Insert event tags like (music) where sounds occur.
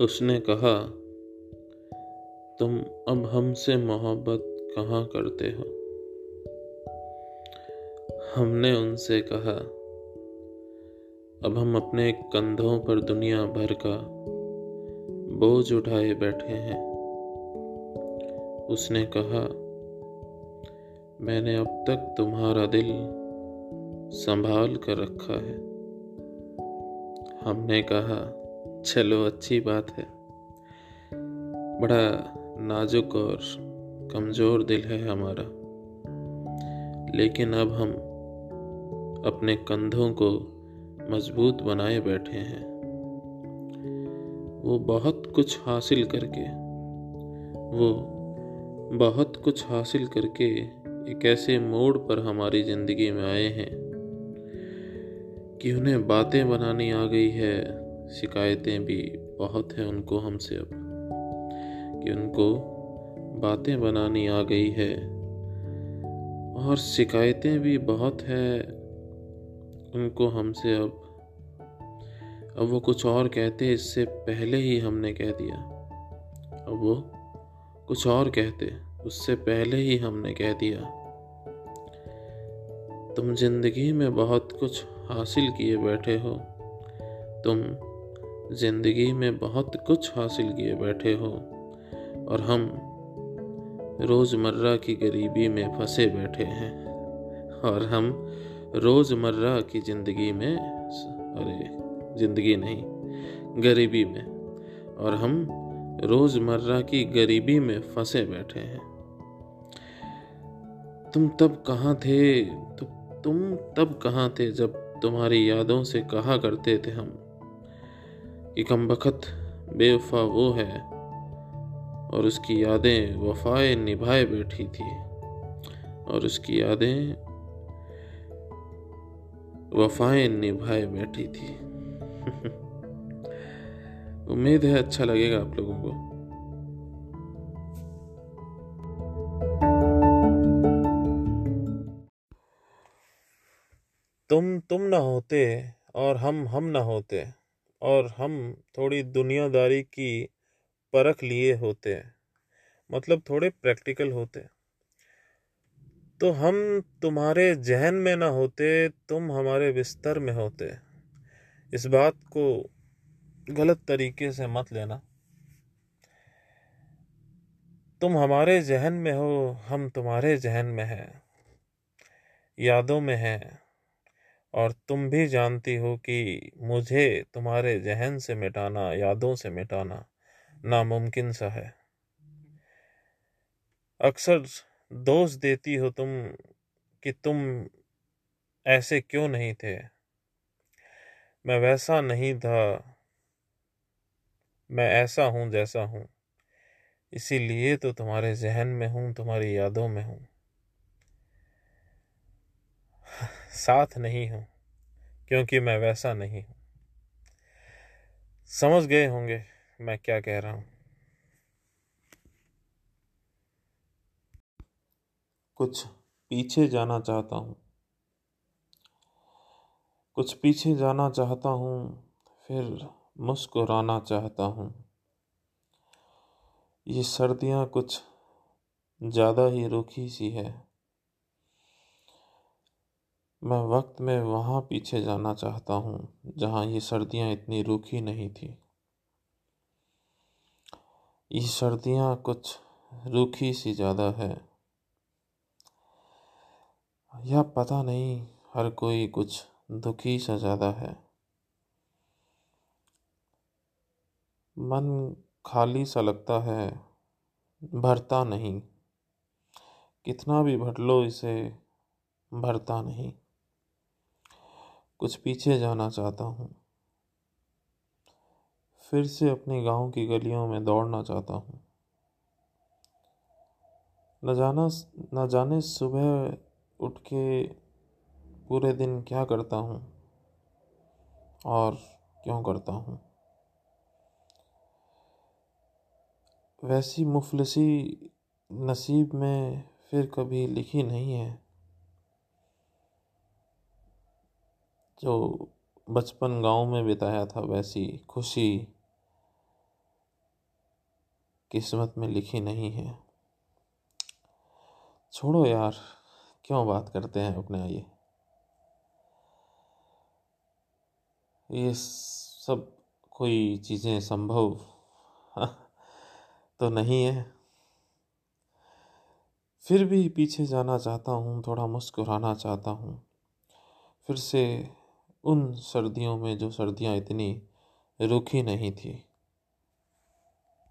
उसने कहा, तुम अब हमसे मोहब्बत कहाँ करते हो? हमने उनसे कहा, अब हम अपने कंधों पर दुनिया भर का बोझ उठाए बैठे हैं। उसने कहा, मैंने अब तक तुम्हारा दिल संभाल कर रखा है। हमने कहा चलो, अच्छी बात है। बड़ा नाजुक और कमज़ोर दिल है हमारा। लेकिन अब हम अपने कंधों को मज़बूत बनाए बैठे हैं। वो बहुत कुछ हासिल करके, वो बहुत कुछ हासिल करके एक ऐसे मोड़ पर हमारी ज़िंदगी में आए हैं कि उन्हें बातें बनानी आ गई है शिकायतें भी बहुत हैं उनको हमसे अब। कि उनको बातें बनानी आ गई है। और शिकायतें भी बहुत है उनको हमसे अब। अब वो कुछ और कहते, इससे पहले ही हमने कह दिया। अब वो कुछ और कहते, उससे पहले ही हमने कह दिया। तुम ज़िंदगी में बहुत कुछ हासिल किए बैठे हो। तुम ज़िंदगी में बहुत कुछ हासिल किए बैठे हो और हम रोज़मर्रा की गरीबी में फंसे बैठे हैं और हम रोज़मर्रा की ज़िंदगी में अरे, ज़िंदगी नहीं, गरीबी में और हम रोज़मर्रा की गरीबी में फंसे बैठे हैं। तुम तब कहाँ थे तो तुम तब कहाँ थे जब तुम्हारी यादों से कहा करते थे हम? कि कम बखत बेवफा वो है और उसकी यादें वफाए निभाए बैठी थी और उसकी यादें वफाएँ निभाए बैठी थी। (laughs) उम्मीद है अच्छा लगेगा आप लोगों को। तुम तुम ना होते और हम हम ना होते। और हम थोड़ी दुनियादारी की परख लिए होते मतलब थोड़े प्रैक्टिकल होते तो हम तुम्हारे जहन में ना होते, तुम हमारे बिस्तर में होते। इस बात को गलत तरीके से मत लेना। तुम हमारे जहन में हो, हम तुम्हारे जहन में हैं, यादों में हैं। और तुम भी जानती हो कि मुझे तुम्हारे जहन से मिटाना, यादों से मिटाना नामुमकिन सा है। अक्सर दोष देती हो तुम कि तुम ऐसे क्यों नहीं थे। मैं वैसा नहीं था। मैं ऐसा हूँ जैसा हूँ। इसीलिए तो तुम्हारे जहन में हूँ, तुम्हारी यादों में हूँ। साथ नहीं हूँ, क्योंकि मैं वैसा नहीं हूँ। समझ गए होंगे मैं क्या कह रहा हूँ। कुछ पीछे जाना चाहता हूँ। कुछ पीछे जाना चाहता हूँ, फिर मुस्कुराना चाहता हूँ। ये सर्दियाँ कुछ ज़्यादा ही रुखी सी है। मैं वक्त में वहाँ पीछे जाना चाहता हूँ, जहाँ ये सर्दियाँ इतनी रूखी नहीं थी। ये सर्दियाँ कुछ रूखी सी ज़्यादा है। या पता नहीं, हर कोई कुछ दुखी सा ज़्यादा है। मन खाली सा लगता है, भरता नहीं। कितना भी भर लो, इसे भरता नहीं। कुछ पीछे जाना चाहता हूँ। फिर से अपने गाँव की गलियों में दौड़ना चाहता हूँ। न जाना न जाने सुबह उठ के पूरे दिन क्या करता हूँ और क्यों करता हूँ। वैसी मुफलसी नसीब में फिर कभी लिखी नहीं है। जो बचपन गाँव में बिताया था, वैसी खुशी किस्मत में लिखी नहीं है। छोड़ो यार, क्यों बात करते हैं अपने ये ये सब कोई चीज़ें संभव (laughs) तो नहीं है। फिर भी पीछे जाना चाहता हूँ, थोड़ा मुस्कुराना चाहता हूँ, फिर से उन सर्दियों में जो सर्दियाँ इतनी रुखी नहीं थी।